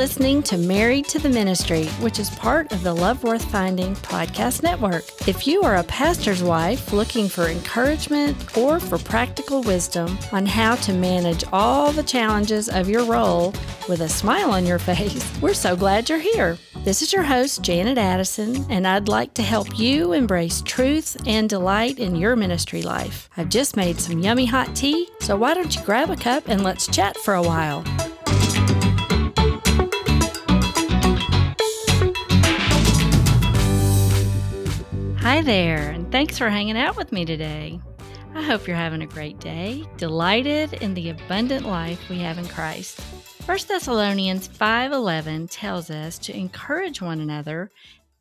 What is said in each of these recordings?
listening to Married to the Ministry, which is part of the Love Worth Finding podcast network. If you are a pastor's wife looking for encouragement or for practical wisdom on how to manage all the challenges of your role with a smile on your face, we're so glad you're here. This is your host, Janet Addison, and I'd like to help you embrace truth and delight in your ministry life. I've just made some yummy hot tea, so why don't you grab a cup and let's chat for a while? Hi there, and thanks for hanging out with me today. I hope you're having a great day, delighted in the abundant life we have in Christ. 1 Thessalonians 5:11 tells us to encourage one another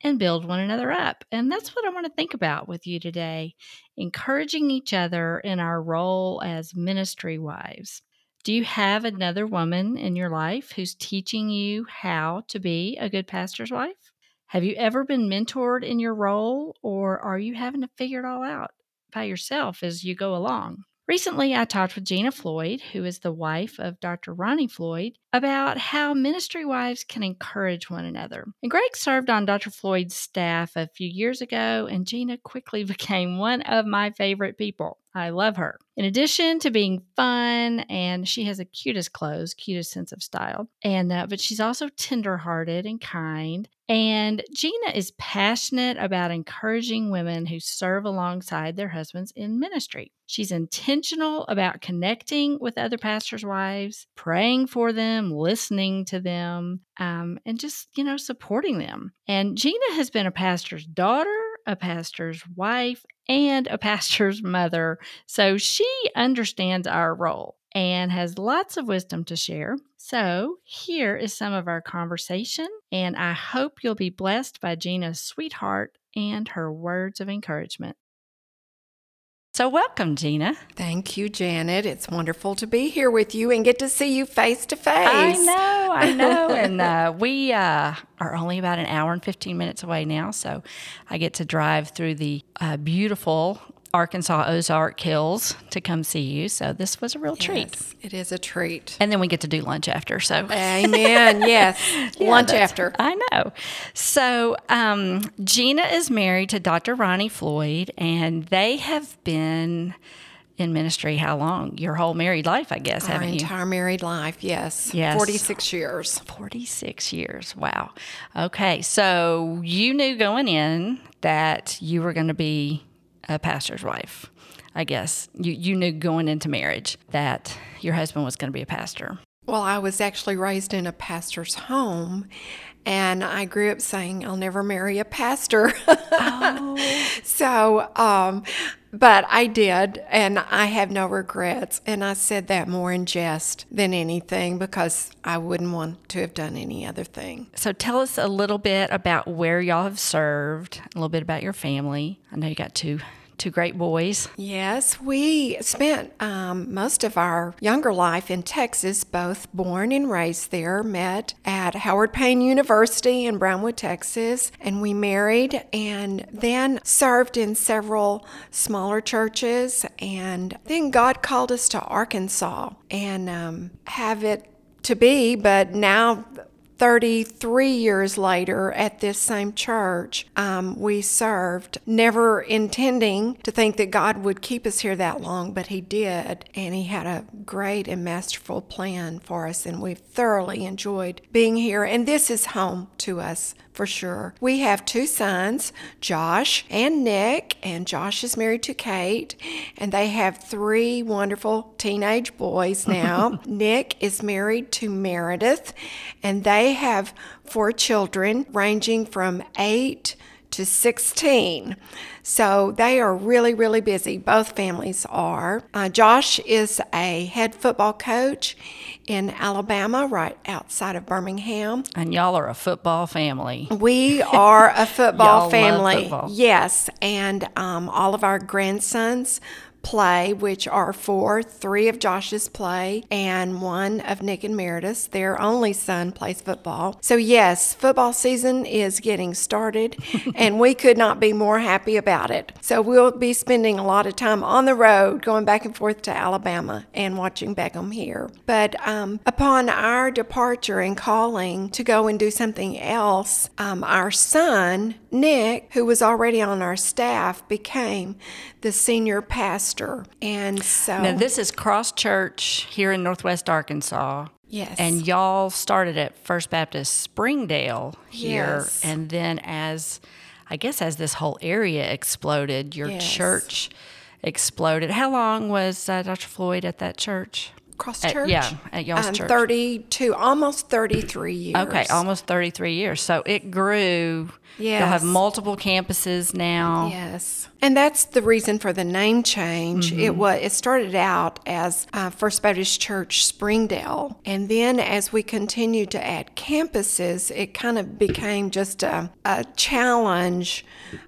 and build one another up. And that's what I want to think about with you today, encouraging each other in our role as ministry wives. Do you have another woman in your life who's teaching you how to be a good pastor's wife? Have you ever been mentored in your role, or are you having to figure it all out by yourself as you go along? Recently, I talked with Jeana Floyd, who is the wife of Dr. Ronnie Floyd, about how ministry wives can encourage one another. And Greg served on Dr. Floyd's staff a few years ago, and Jeana quickly became one of my favorite people. I love her. In addition to being fun, and she has the cutest clothes, cutest sense of style, and uh, but she's also tenderhearted and kind. And Jeana is passionate about encouraging women who serve alongside their husbands in ministry. She's intentional about connecting with other pastors' wives, praying for them, listening to them, um, and just, you know, supporting them. And Jeana has been a pastor's daughter, a pastor's wife, and a pastor's mother. So she understands our role and has lots of wisdom to share. So, here is some of our conversation, and I hope you'll be blessed by Jeana's sweetheart and her words of encouragement. So, welcome, Jeana. Thank you, Janet. It's wonderful to be here with you and get to see you face to face. I know, I know. and uh, we uh, are only about an hour and 15 minutes away now. So, I get to drive through the uh, beautiful Arkansas Ozark Hills to come see you. So this was a real yes, treat. It is a treat. And then we get to do lunch after. So Amen. Yes. yeah, lunch after. I know. So um, Jeana is married to Dr. Ronnie Floyd, and they have been in ministry how long? Your whole married life, I guess, Our haven't you? entire married life, yes. Yes. 46 years. 46 years. Wow. Okay. So you knew going in that you were going to be a pastor's wife. I guess you, you knew going into marriage that your husband was going to be a pastor. Well, I was actually raised in a pastor's home, and I grew up saying, I'll never marry a pastor. Oh. so, um, but I did, and I have no regrets. And I said that more in jest than anything because I wouldn't want to have done any other thing. So, tell us a little bit about where y'all have served, a little bit about your family. I know you got two two great boys. Yes, we spent um, most of our younger life in Texas, both born and raised there, met at Howard Payne University in Brownwood, Texas, and we married and then served in several smaller churches. And then God called us to Arkansas and um, have it to be, but now 33 years later at this same church, um, we served, never intending to think that God would keep us here that long, but He did. And He had a great and masterful plan for us, and we've thoroughly enjoyed being here. And this is home to us for sure. We have two sons, Josh and Nick, and Josh is married to Kate, and they have three wonderful teenage boys now. Nick is married to Meredith, and they have four children ranging from eight to 16. So they are really, really busy. Both families are. Uh, Josh is a head football coach in Alabama, right outside of Birmingham. And y'all are a football family. We are a football family. Football. Yes. And um, all of our grandsons play, which are four three of Josh's play and one of Nick and Meredith's. Their only son plays football. So, yes, football season is getting started, and we could not be more happy about it. So, we'll be spending a lot of time on the road going back and forth to Alabama and watching Beckham here. But um, upon our departure and calling to go and do something else, um, our son, Nick, who was already on our staff, became the senior pastor. And so. Now, this is Cross Church here in Northwest Arkansas. Yes. And y'all started at First Baptist Springdale here. Yes. And then, as I guess, as this whole area exploded, your Yes. church exploded. How long was uh, Dr. Floyd at that church? Cross At- Church? yeah, at y'all's um, church. 32, almost 33 years. Okay, almost 33 years. So it grew. You'll have multiple campuses now. Yes, and that's the reason for the name change. It was it started out as uh, First Baptist Church Springdale, and then as we continued to add campuses, it kind of became just a, a challenge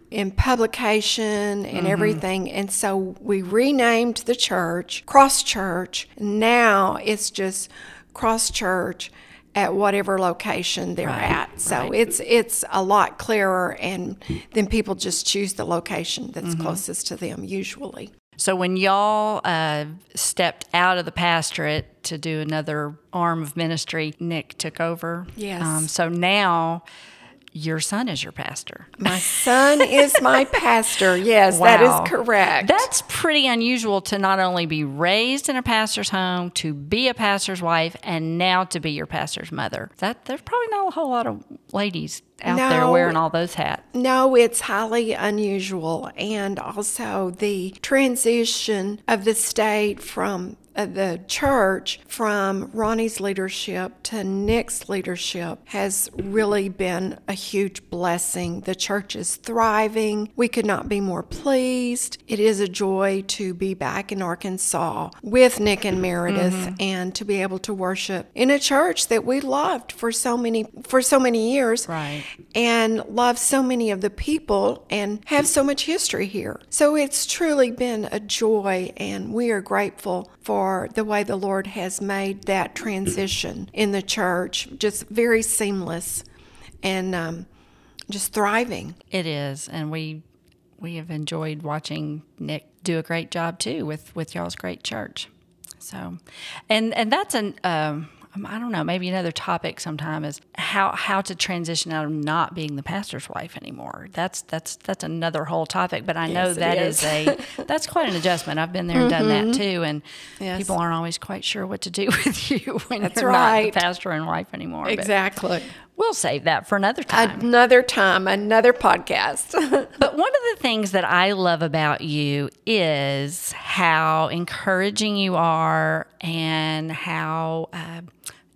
in publication and everything. And so we renamed the church Cross Church. Now it's just Cross Church at whatever location they're at. So right. it's it's a lot clearer, and then people just choose the location that's Mm-hmm. closest to them usually. So when y'all uh, stepped out of the pastorate to do another arm of ministry, Nick took over. Um, Yes. so now your son is your pastor. My son is my pastor. Yes, that Wow. is correct. That's pretty unusual to not only be raised in a pastor's home, to be a pastor's wife, and now to be your pastor's mother. That there's probably not a whole lot of ladies out there wearing all those hats. No, it's highly unusual. And also the transition of the state from Uh, the church from Ronnie's leadership to Nick's leadership has really been a huge blessing. The church is thriving. We could not be more pleased. It is a joy to be back in Arkansas with Nick and Meredith mm-hmm. and to be able to worship in a church that we loved for so many for so many years Right. and love so many of the people and have so much history here. So it's truly been a joy, and we are grateful for the way the Lord has made that transition in the church just very seamless and um, just thriving. It is, and we we have enjoyed watching Nick do a great job too with with y'all's great church. So, and and that's an um, Um, I don't know maybe another topic sometime is how how to transition out of not being the pastor's wife anymore. That's that's that's another whole topic. But I know Yes, it that is. is a that's quite an adjustment. I've been there and done that mm-hmm. too, and Yes. people aren't always quite sure what to do with you when That's you're right. not the pastor and wife anymore. But Exactly. We'll save that for another time. Another time, another podcast. But one of the things that I love about you is how encouraging you are and how uh,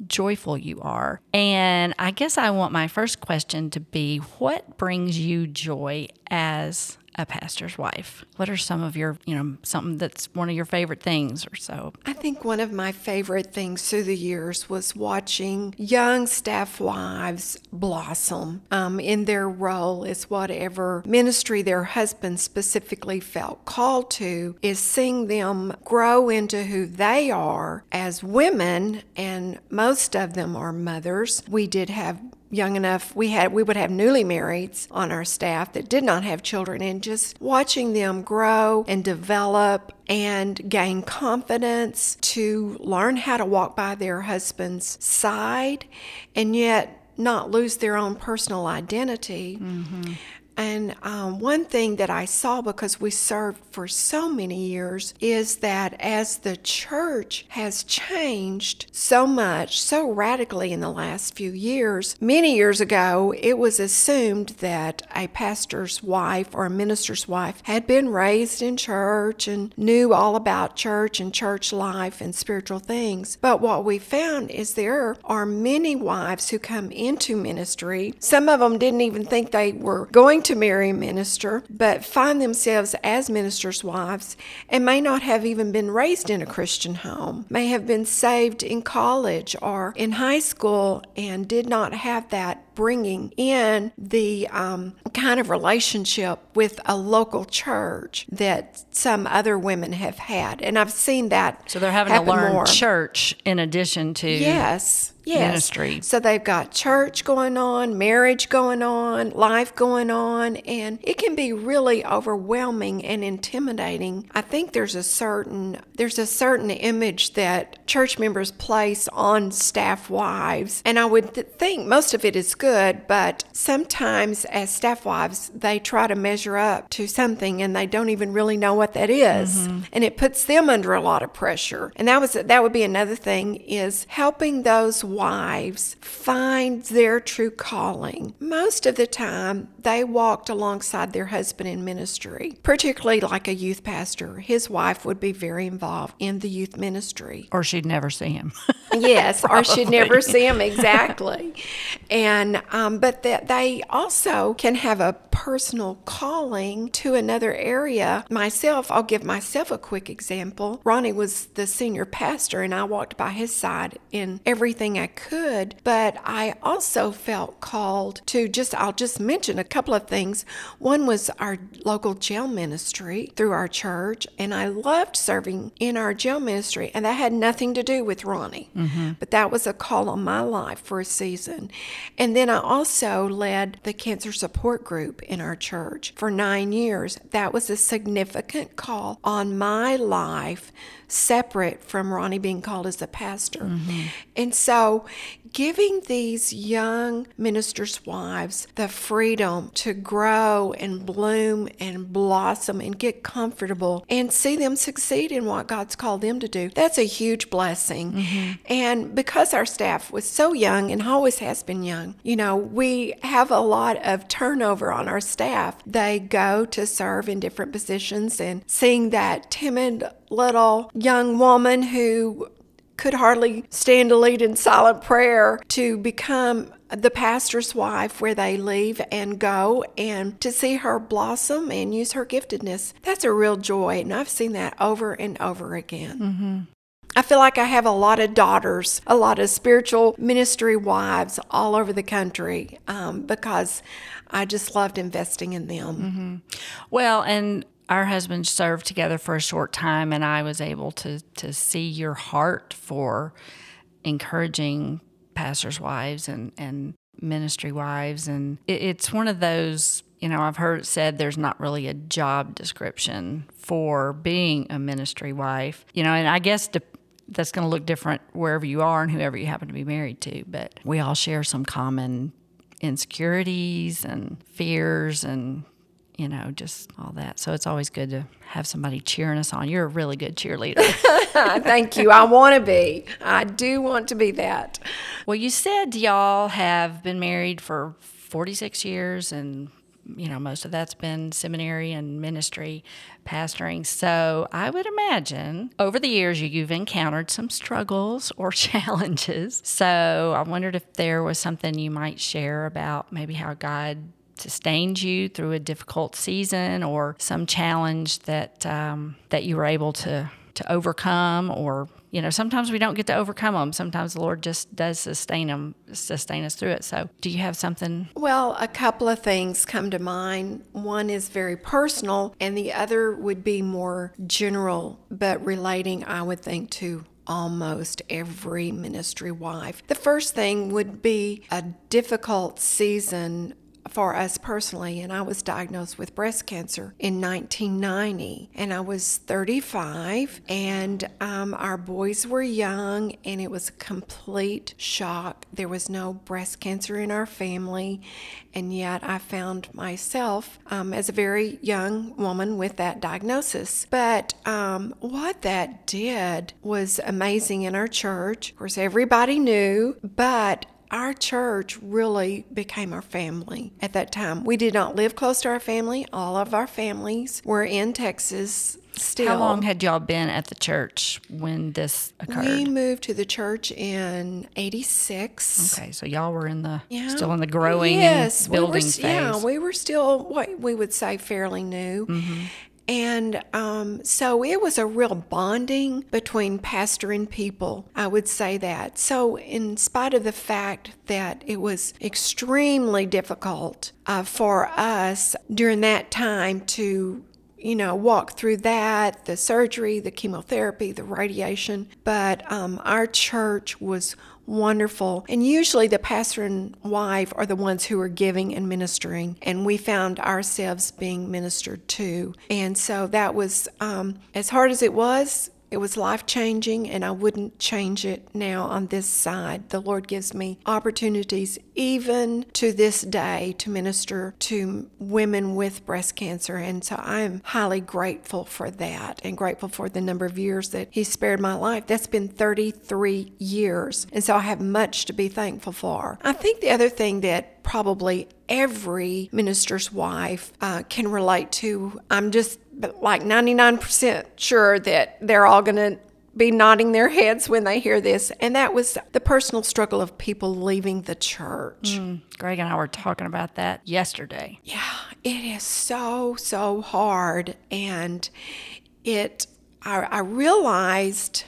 joyful you are. And I guess I want my first question to be what brings you joy as a pastor's wife? What are some of your, you know, something that's one of your favorite things or so? I think one of my favorite things through the years was watching young staff wives blossom um, in their role as whatever ministry their husband specifically felt called to, is seeing them grow into who they are as women, and most of them are mothers. We did have young enough we had we would have newly marrieds on our staff that did not have children and just watching them grow and develop and gain confidence to learn how to walk by their husband's side and yet not lose their own personal identity mm-hmm. And um, one thing that I saw because we served for so many years is that as the church has changed so much, so radically in the last few years, many years ago, it was assumed that a pastor's wife or a minister's wife had been raised in church and knew all about church and church life and spiritual things. But what we found is there are many wives who come into ministry. Some of them didn't even think they were going to marry a minister, but find themselves as ministers' wives and may not have even been raised in a Christian home, may have been saved in college or in high school and did not have that bringing in the um, kind of relationship with a local church that some other women have had. And I've seen that. So they're having to learn more. church in addition to. Yes yes. ministry. So they've got church going on, marriage going on, life going on, and it can be really overwhelming and intimidating. I think there's a certain there's a certain image that church members place on staff wives, and I would th- think most of it is good, but sometimes as staff wives they try to measure up to something and they don't even really know what that is. Mm-hmm. and it puts them under a lot of pressure. And that was that would be another thing is helping those wives find their true calling. Most of the time, they walked alongside their husband in ministry, particularly like a youth pastor. His wife would be very involved in the youth ministry. Or she'd never see him. yes, or she'd never see him, exactly. and, um, but that they also can have a personal calling to another area. Myself, I'll give myself a quick example. Ronnie was the senior pastor, and I walked by his side in everything I I could, but I also felt called to just, I'll just mention a couple of things. One was our local jail ministry through our church, and I loved serving in our jail ministry, and that had nothing to do with Ronnie, mm-hmm. but that was a call on my life for a season. And then I also led the cancer support group in our church for nine years. That was a significant call on my life separate from Ronnie being called as a pastor. Mm-hmm. And so, giving these young ministers' wives the freedom to grow and bloom and blossom and get comfortable and see them succeed in what God's called them to do, that's a huge blessing. Mm-hmm. And because our staff was so young and always has been young, you know, we have a lot of turnover on our staff. They go to serve in different positions and seeing that timid little young woman who could hardly stand to lead in silent prayer to become the pastor's wife where they leave and go and to see her blossom and use her giftedness that's a real joy and i've seen that over and over again mm-hmm. I feel like I have a lot of daughters, a lot of spiritual ministry wives all over the country um, because I just loved investing in them. Mm-hmm. Well, and our husbands served together for a short time, and I was able to to see your heart for encouraging pastors' wives and and ministry wives, and it, it's one of those. You know, I've heard it said there's not really a job description for being a ministry wife. You know, and I guess to, that's going to look different wherever you are and whoever you happen to be married to. But we all share some common insecurities and fears and you know, just all that. So it's always good to have somebody cheering us on. You're a really good cheerleader. Thank you. I want to be. I do want to be that. Well, you said y'all have been married for 46 years and you know, most of that's been seminary and ministry pastoring. So I would imagine over the years you've encountered some struggles or challenges. So I wondered if there was something you might share about maybe how God sustained you through a difficult season or some challenge that um, that you were able to to overcome or you know sometimes we don't get to overcome them sometimes the lord just does sustain them sustain us through it. So do you have something? Well a couple of things come to mind. One is very personal and the other would be more general but relating i would think to almost every ministry wife. The first thing would be a difficult season for us personally, and I was diagnosed with breast cancer in 1990, and I was 35, and um, our boys were young, and it was a complete shock. There was no breast cancer in our family, and yet I found myself um, as a very young woman with that diagnosis. But um, what that did was amazing in our church. Of course, everybody knew, but our church really became our family at that time. We did not live close to our family. All of our families were in Texas still. How long had y'all been at the church when this occurred? We moved to the church in 86. Okay, so y'all were in the yeah. still in the growing yes, and building we were, phase. Yeah, we were still what we would say fairly new. Mm-hmm. And um, so it was a real bonding between pastor and people. I would say that. So, in spite of the fact that it was extremely difficult uh, for us during that time to you know, walk through that the surgery, the chemotherapy, the radiation. But um, our church was wonderful. And usually the pastor and wife are the ones who are giving and ministering. And we found ourselves being ministered to. And so that was, um, as hard as it was, it was life changing, and I wouldn't change it now on this side. The Lord gives me opportunities, even to this day, to minister to women with breast cancer. And so I am highly grateful for that and grateful for the number of years that He spared my life. That's been 33 years. And so I have much to be thankful for. I think the other thing that probably every minister's wife uh, can relate to. I'm just like 99% sure that they're all going to be nodding their heads when they hear this. And that was the personal struggle of people leaving the church. Mm, Greg and I were talking about that yesterday. Yeah, it is so, so hard. And it, I, I realized,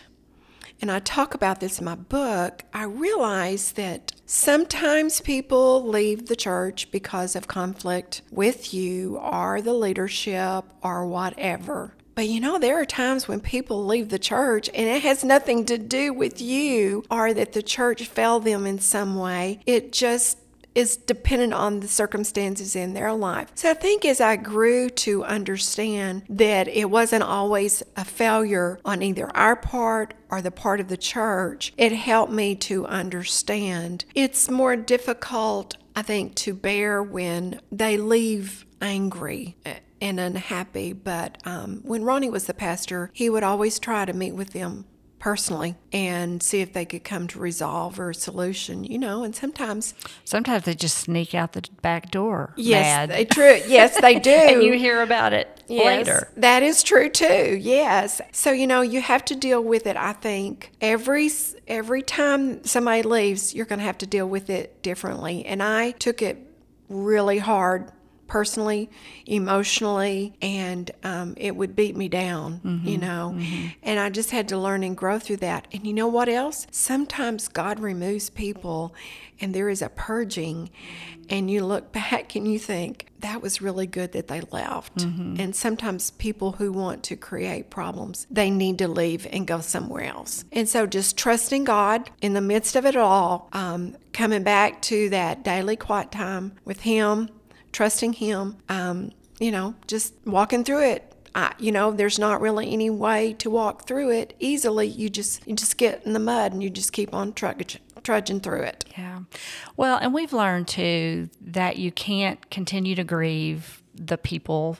and I talk about this in my book, I realize that Sometimes people leave the church because of conflict with you or the leadership or whatever. But you know, there are times when people leave the church and it has nothing to do with you or that the church failed them in some way. It just is dependent on the circumstances in their life. So I think as I grew to understand that it wasn't always a failure on either our part or the part of the church, it helped me to understand. It's more difficult, I think, to bear when they leave angry and unhappy. But um, when Ronnie was the pastor, he would always try to meet with them personally and see if they could come to resolve or a solution, you know, and sometimes sometimes they just sneak out the back door. Yes, mad. they true. Yes, they do. and you hear about it yes, later. That is true too. Yes. So, you know, you have to deal with it, I think. Every every time somebody leaves, you're going to have to deal with it differently. And I took it really hard personally, emotionally, and um, it would beat me down, mm-hmm, you know. Mm-hmm. And I just had to learn and grow through that. And you know what else? Sometimes God removes people and there is a purging, and you look back and you think, that was really good that they left. Mm-hmm. And sometimes people who want to create problems, they need to leave and go somewhere else. And so just trusting God in the midst of it all, um, coming back to that daily quiet time with Him trusting Him, um, you know, just walking through it. I, you know, there's not really any way to walk through it easily. You just you just get in the mud and you just keep on trudging trudging through it. Yeah. Well, and we've learned too that you can't continue to grieve the people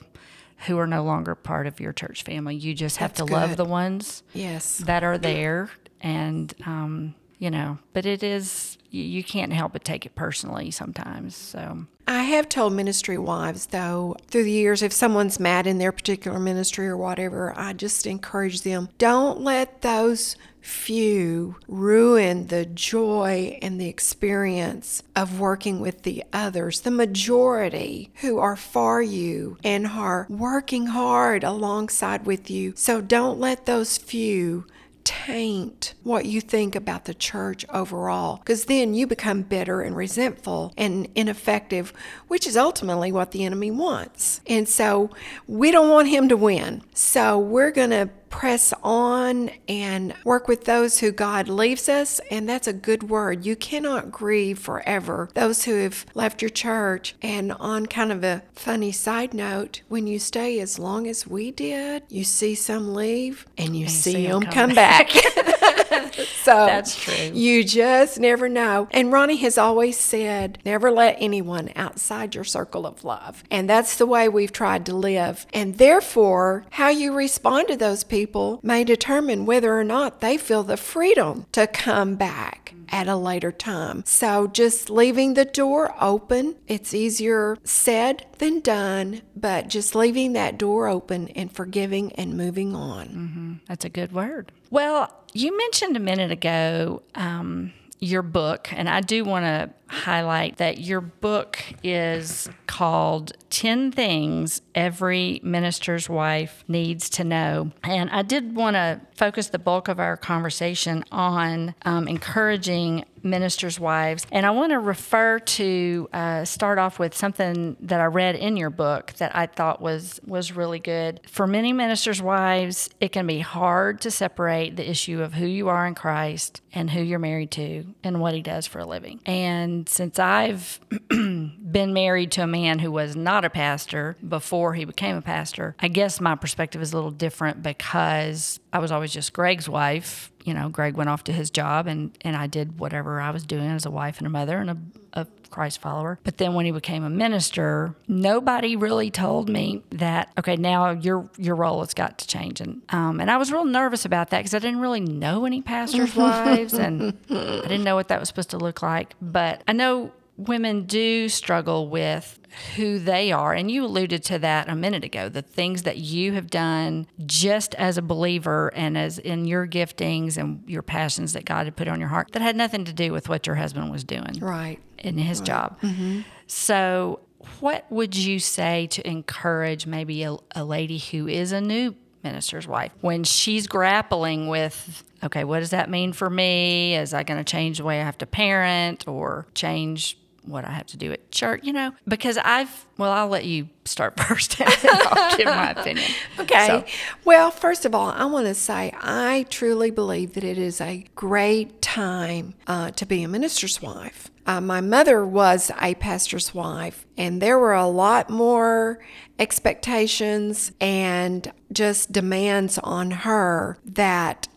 who are no longer part of your church family. You just have That's to good. love the ones yes that are there and um, you know, but it is you, you can't help but take it personally sometimes. So I have told ministry wives, though, through the years, if someone's mad in their particular ministry or whatever, I just encourage them don't let those few ruin the joy and the experience of working with the others, the majority who are for you and are working hard alongside with you. So don't let those few taint what you think about the church overall, because then you become bitter and resentful and ineffective, which is ultimately what the enemy wants. And so we don't want him to win. So we're going to press on and work with those who God leaves us. And that's a good word. You cannot grieve forever. Those who have left your church. And on kind of a funny side note, when you stay as long as we did, you see some leave and you, see, see them come, come back. so that's true. You just never know. And Ronnie has always said, never let anyone outside your circle of love. And that's the way we've tried to live. And therefore, how you respond to those people people may determine whether or not they feel the freedom to come back at a later time. So just leaving the door open, it's easier said than done, but just leaving that door open and forgiving and moving on. Mm-hmm. That's a good word. Well, you mentioned a minute ago um, your book, and I do want to highlight that your book is called 10 Things Every Minister's Wife Needs to Know. And I did want to focus the bulk of our conversation on um, encouraging ministers' wives. And I want to refer to uh, start off with something that I read in your book that I thought was was really good. For many ministers' wives, it can be hard to separate the issue of who you are in Christ and who you're married to and what he does for a living. And since I've been married to a man who was not a pastor before he became a pastor, I guess my perspective is a little different because I was always just Greg's wife. You know, Greg went off to his job and, and I did whatever I was doing as a wife and a mother and a, a Christ follower. But then when he became a minister, nobody really told me that, okay, now your your role has got to change. And, um, and I was real nervous about that because I didn't really know any pastors' wives and I didn't know what that was supposed to look like. But I know women do struggle with who they are. And you alluded to that a minute ago the things that you have done just as a believer and as in your giftings and your passions that God had put on your heart that had nothing to do with what your husband was doing. Right. In his right. job. Mm-hmm. So, what would you say to encourage maybe a, a lady who is a new minister's wife when she's grappling with okay what does that mean for me is i going to change the way i have to parent or change what I have to do at church, you know, because I've, well, I'll let you start first and I'll give my opinion. Okay. So. Well, first of all, I want to say I truly believe that it is a great time uh, to be a minister's wife. Uh, my mother was a pastor's wife, and there were a lot more expectations and just demands on her that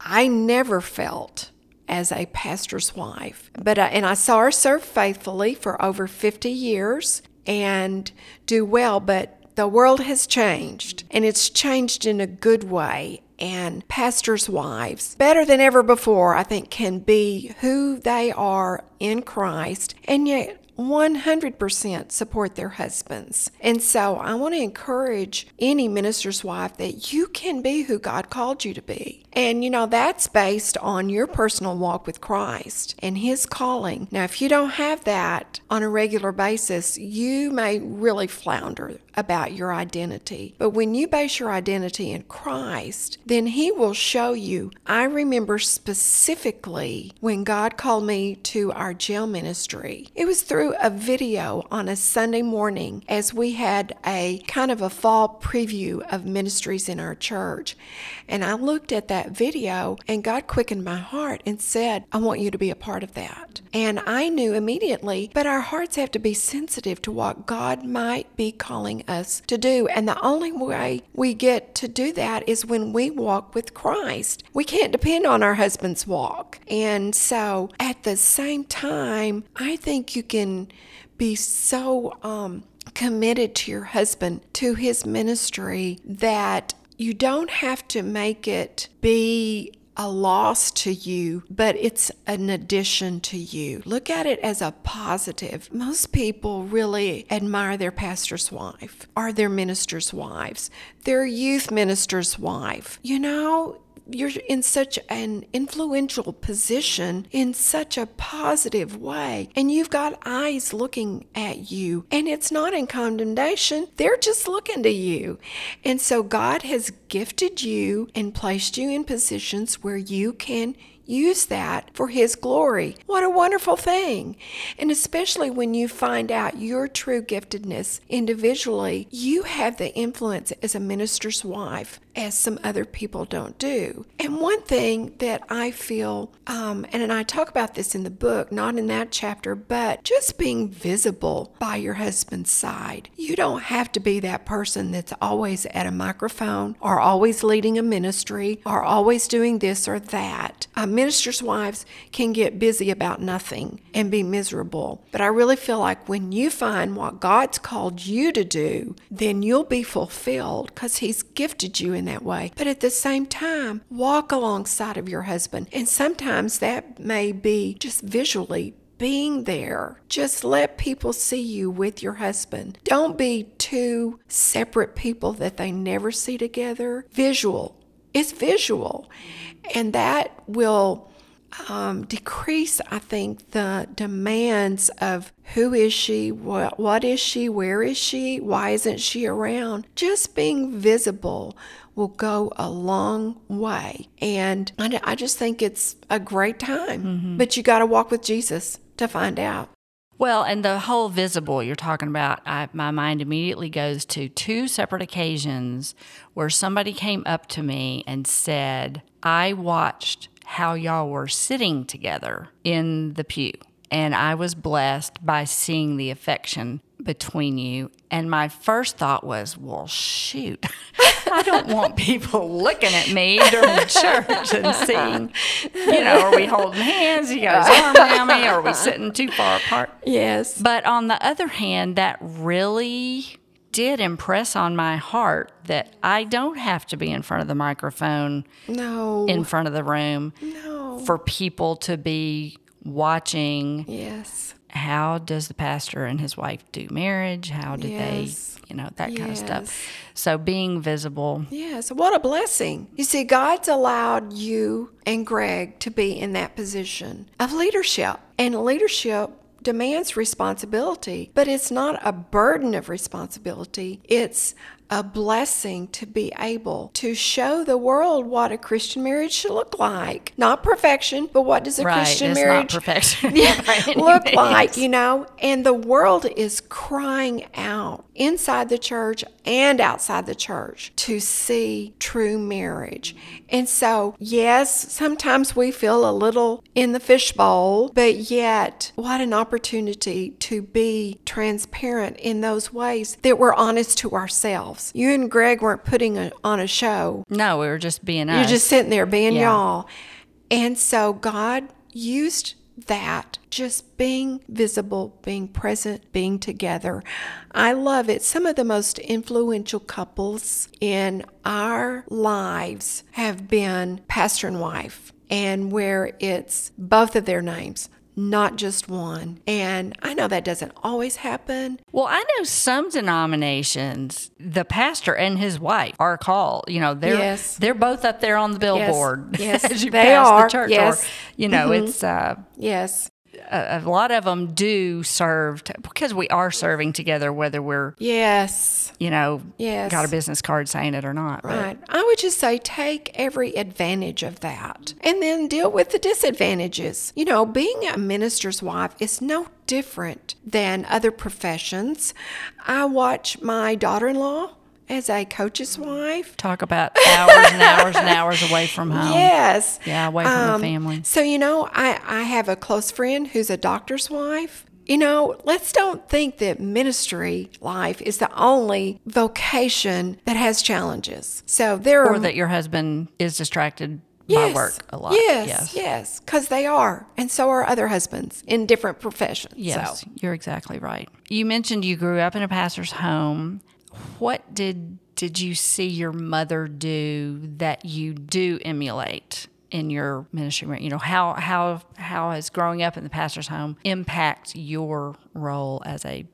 I never felt as a pastor's wife. But uh, and I saw her serve faithfully for over 50 years and do well, but the world has changed and it's changed in a good way. And pastors' wives, better than ever before, I think, can be who they are in Christ and yet 100% support their husbands. And so I want to encourage any minister's wife that you can be who God called you to be. And you know, that's based on your personal walk with Christ and His calling. Now, if you don't have that on a regular basis, you may really flounder about your identity. But when you base your identity in Christ, then He will show you. I remember specifically when God called me to our jail ministry, it was through a video on a Sunday morning as we had a kind of a fall preview of ministries in our church. And I looked at that video, and God quickened my heart and said, I want you to be a part of that. And I knew immediately, but our hearts have to be sensitive to what God might be calling us to do. And the only way we get to do that is when we walk with Christ. We can't depend on our husband's walk. And so at the same time, I think you can be so um, committed to your husband, to his ministry, that you don't have to make it be a loss to you, but it's an addition to you. Look at it as a positive. Most people really admire their pastor's wife or their minister's wives, their youth minister's wife. You know, you're in such an influential position in such a positive way, and you've got eyes looking at you, and it's not in condemnation, they're just looking to you. And so God has gifted you and placed you in positions where you can use that for His glory. What a wonderful thing. And especially when you find out your true giftedness individually, you have the influence as a minister's wife as some other people don't do. And one thing that I feel, um, and I talk about this in the book, not in that chapter, but just being visible by your husband's side. You don't have to be that person that's always at a microphone or always leading a ministry or always doing this or that. Uh, ministers' wives can get busy about nothing and be miserable. But I really feel like when you find what God's called you to do, then you'll be fulfilled because He's gifted you in that way. But at the same time, walk alongside of your husband. And sometimes that may be just visually being there. Just let people see you with your husband. Don't be two separate people that they never see together. Visual. It's visual. And that will um, decrease, I think, the demands of who is she, what, what is she, where is she, why isn't she around. Just being visible will go a long way. And I, I just think it's a great time. Mm-hmm. But you got to walk with Jesus to find out. Well, and the whole visible you're talking about, I, my mind immediately goes to two separate occasions where somebody came up to me and said, I watched how y'all were sitting together in the pew. And I was blessed by seeing the affection between you. And my first thought was, well, shoot, I don't want people looking at me during church and seeing, you know, are we holding hands? You got his arm around me? Are we sitting too far apart? Yes. But on the other hand, that really did impress on my heart that I don't have to be in front of the microphone, no, in front of the room, no, for people to be watching. Yes. How does the pastor and his wife do marriage? How do yes. they, you know, that yes. kind of stuff. So being visible. Yes, what a blessing. You see, God's allowed you and Greg to be in that position of leadership. And leadership demands responsibility, but it's not a burden of responsibility. It's a blessing to be able to show the world what a Christian marriage should look like. Not perfection, but what does a right, Christian marriage not perfection yeah, look like, you know? And the world is crying out inside the church and outside the church to see true marriage. And so, yes, sometimes we feel a little in the fishbowl, but yet, what an opportunity to be transparent in those ways that we're honest to ourselves. You and Greg weren't putting a, on a show. No, we were just being us. You're just sitting there being yeah. y'all. And so, God used that just being visible, being present, being together. I love it. Some of the most influential couples in our lives have been pastor and wife, and where it's both of their names not just one. And I know that doesn't always happen. Well, I know some denominations, the pastor and his wife are called. You know, they're yes. they're both up there on the billboard. Yes, yes. as you they pass are. the church. Yes. Or, you know, mm-hmm. it's uh, yes a, a, lot of them do serve t- because we are serving together, whether we're yes, you know, yes. got a business card saying it or not. Right. But. I would just say take every advantage of that, and then deal with the disadvantages. You know, being a minister's wife is no different than other professions. I watch my daughter-in-law as a coach's wife. Talk about hours and hours and hours away from home. Yes. Yeah, away from um, the family. So, you know, I, I have a close friend who's a doctor's wife. You know, let's don't think that ministry life is the only vocation that has challenges. So there or are. Or that your husband is distracted yes, by work a lot. Yes, yes, because yes, they are, and so are other husbands in different professions. Yes, so. you're exactly right. You mentioned you grew up in a pastor's home what did did you see your mother do that you do emulate in your ministry? You know, how how how has growing up in the pastor's home impact your role as a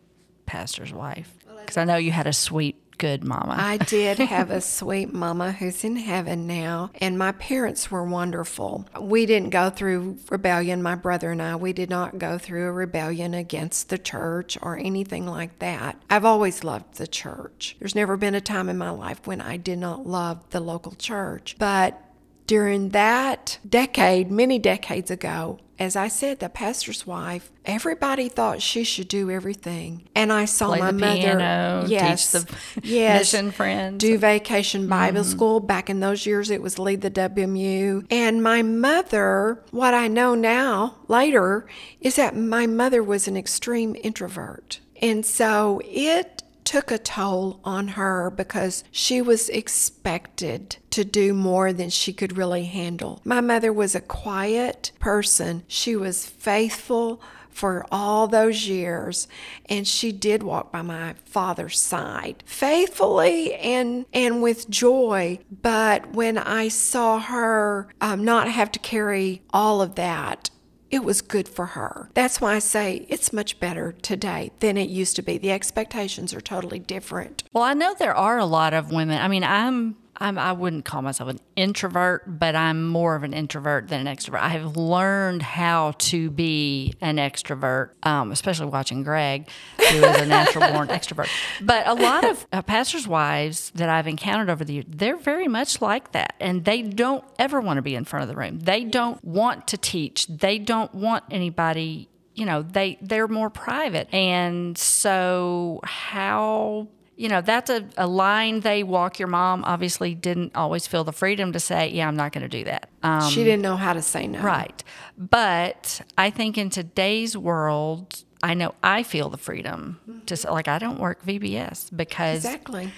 pastor's wife? Because I know you had a sweet good mama. I did have a sweet mama who's in heaven now, and my parents were wonderful. We didn't go through rebellion, my brother and I. We did not go through a rebellion against the church or anything like that. I've always loved the church. There's never been a time in my life when I did not love the local church. But during that decade, many decades ago, as I said, the pastor's wife, everybody thought she should do everything. And I saw Play my the mother piano, yes, teach the yes, mission friends. Do vacation Bible mm. school. Back in those years it was lead the WMU. And my mother, what I know now later, is that my mother was an extreme introvert. And so it took a toll on her because she was expected to do more than she could really handle. My mother was a quiet person, she was faithful for all those years and she did walk by my father's side faithfully and and with joy but when i saw her um, not have to carry all of that it was good for her. That's why I say it's much better today than it used to be. The expectations are totally different. Well, I know there are a lot of women. I mean, I'm I'm, I wouldn't call myself an introvert, but I'm more of an introvert than an extrovert. I have learned how to be an extrovert, um, especially watching Greg, who is a natural born extrovert. But a lot of uh, pastors' wives that I've encountered over the years, they're very much like that. And they don't ever want to be in front of the room. They don't want to teach. They don't want anybody you know they they're more private and so how you know that's a, a line they walk. Your mom obviously didn't always feel the freedom to say yeah i'm not going to do that. Um, she didn't know how to say no. Right. But i think in today's world i know i feel the freedom to say like i don't work vbs because exactly.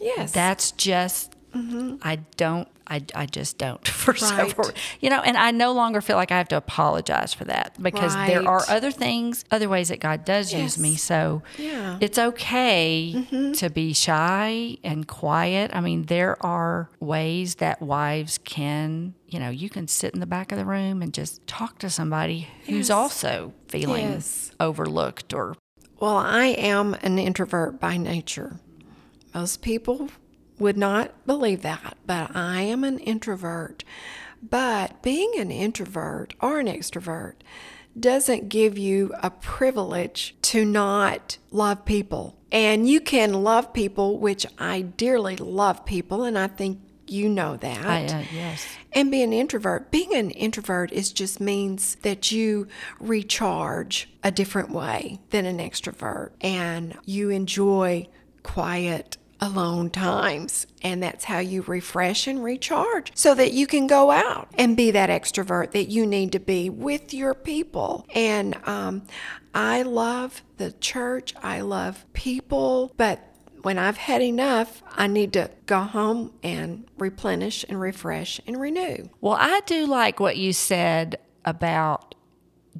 Yes. that's just Mm-hmm. I don't. I, I just don't for right. several. You know, and I no longer feel like I have to apologize for that because right. there are other things, other ways that God does yes. use me. So yeah. it's okay mm-hmm. to be shy and quiet. I mean, there are ways that wives can. You know, you can sit in the back of the room and just talk to somebody yes. who's also feeling yes. overlooked or. Well, I am an introvert by nature. Most people would not believe that, but I am an introvert. But being an introvert or an extrovert doesn't give you a privilege to not love people. And you can love people, which I dearly love people, and I think you know that. I, uh, yes. And be an introvert. Being an introvert is just means that you recharge a different way than an extrovert, and you enjoy quiet alone times. And that's how you refresh and recharge so that you can go out and be that extrovert that you need to be with your people. And um, I love the church, I love people, but when I've had enough, I need to go home and replenish and refresh and renew. Well, I do like what you said about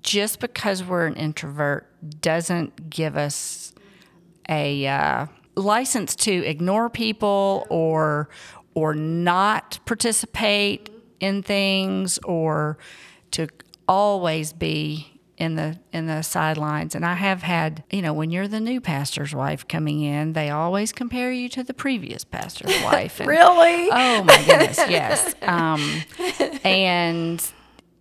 just because we're an introvert doesn't give us a uh, license to ignore people or or not participate in things or to always be in the in the sidelines. And i have had you know when you're the new pastor's wife coming in they always compare you to the previous pastor's wife. And, really? Oh my goodness yes. Um, and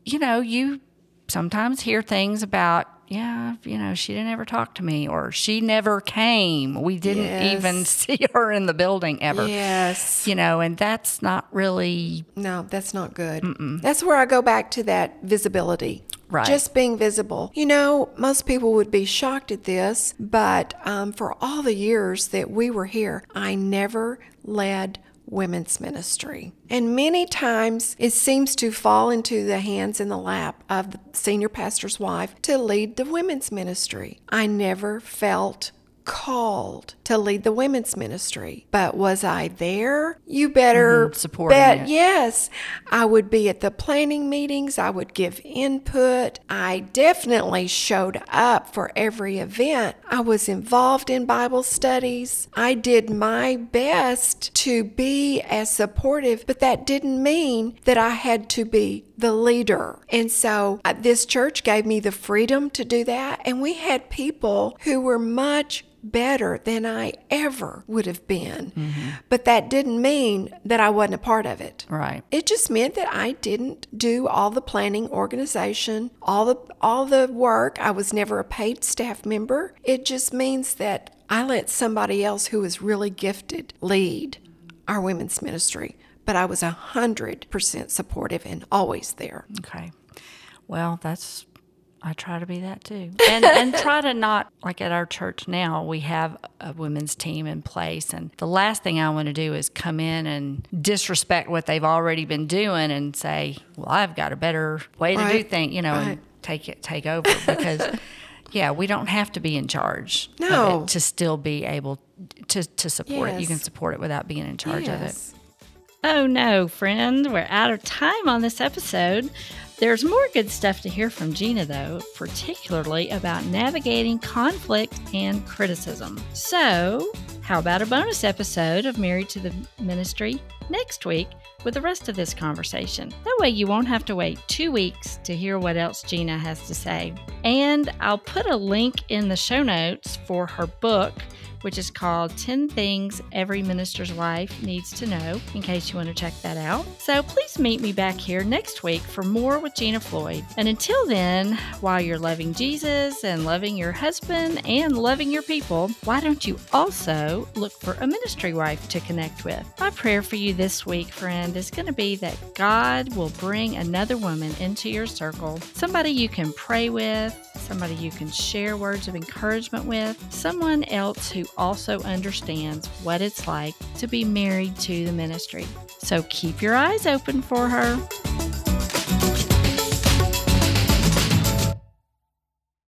you know you sometimes hear things about yeah, you know, she didn't ever talk to me or she never came. We didn't yes. even see her in the building ever. Yes. You know, and that's not really. No, that's not good. Mm-mm. That's where I go back to that visibility. Right. Just being visible. You know, most people would be shocked at this, but um, for all the years that we were here, I never led women's ministry. And many times it seems to fall into the hands and the lap of the senior pastor's wife to lead the women's ministry. I never felt called to lead the women's ministry. But was I there? You better mm-hmm, bet it. yes. I would be at the planning meetings, I would give input. I definitely showed up for every event. I was involved in Bible studies. I did my best to be as supportive, but that didn't mean that I had to be the leader. And so uh, this church gave me the freedom to do that. And we had people who were much better than I ever would have been. Mm-hmm. But that didn't mean that I wasn't a part of it. Right. It just meant that I didn't do all the planning, organization, all the all the work. I was never a paid staff member. It just means that I let somebody else who is really gifted lead our women's ministry. But I was a hundred percent supportive and always there. Okay. Well, that's I try to be that too. And and try to not like at our church now we have a women's team in place and the last thing I want to do is come in and disrespect what they've already been doing and say, "Well, I've got a better way to right. do things," you know, right. and take it take over because yeah, we don't have to be in charge no. to still be able to to support yes. it. You can support it without being in charge yes. of it. Oh no, friend, we're out of time on this episode. There's more good stuff to hear from Jeana, though, particularly about navigating conflict and criticism. So, how about a bonus episode of Married to the Ministry next week with the rest of this conversation? That way, you won't have to wait two weeks to hear what else Jeana has to say. And I'll put a link in the show notes for her book which is called 10 Things Every Minister's Wife Needs to Know, in case you want to check that out. So please meet me back here next week for more with Jeana Floyd. And until then, while you're loving Jesus and loving your husband and loving your people, why don't you also look for a ministry wife to connect with? My prayer for you this week, friend, is going to be that God will bring another woman into your circle, somebody you can pray with, somebody you can share words of encouragement with, someone else who also understands what it's like to be married to the ministry. So keep your eyes open for her.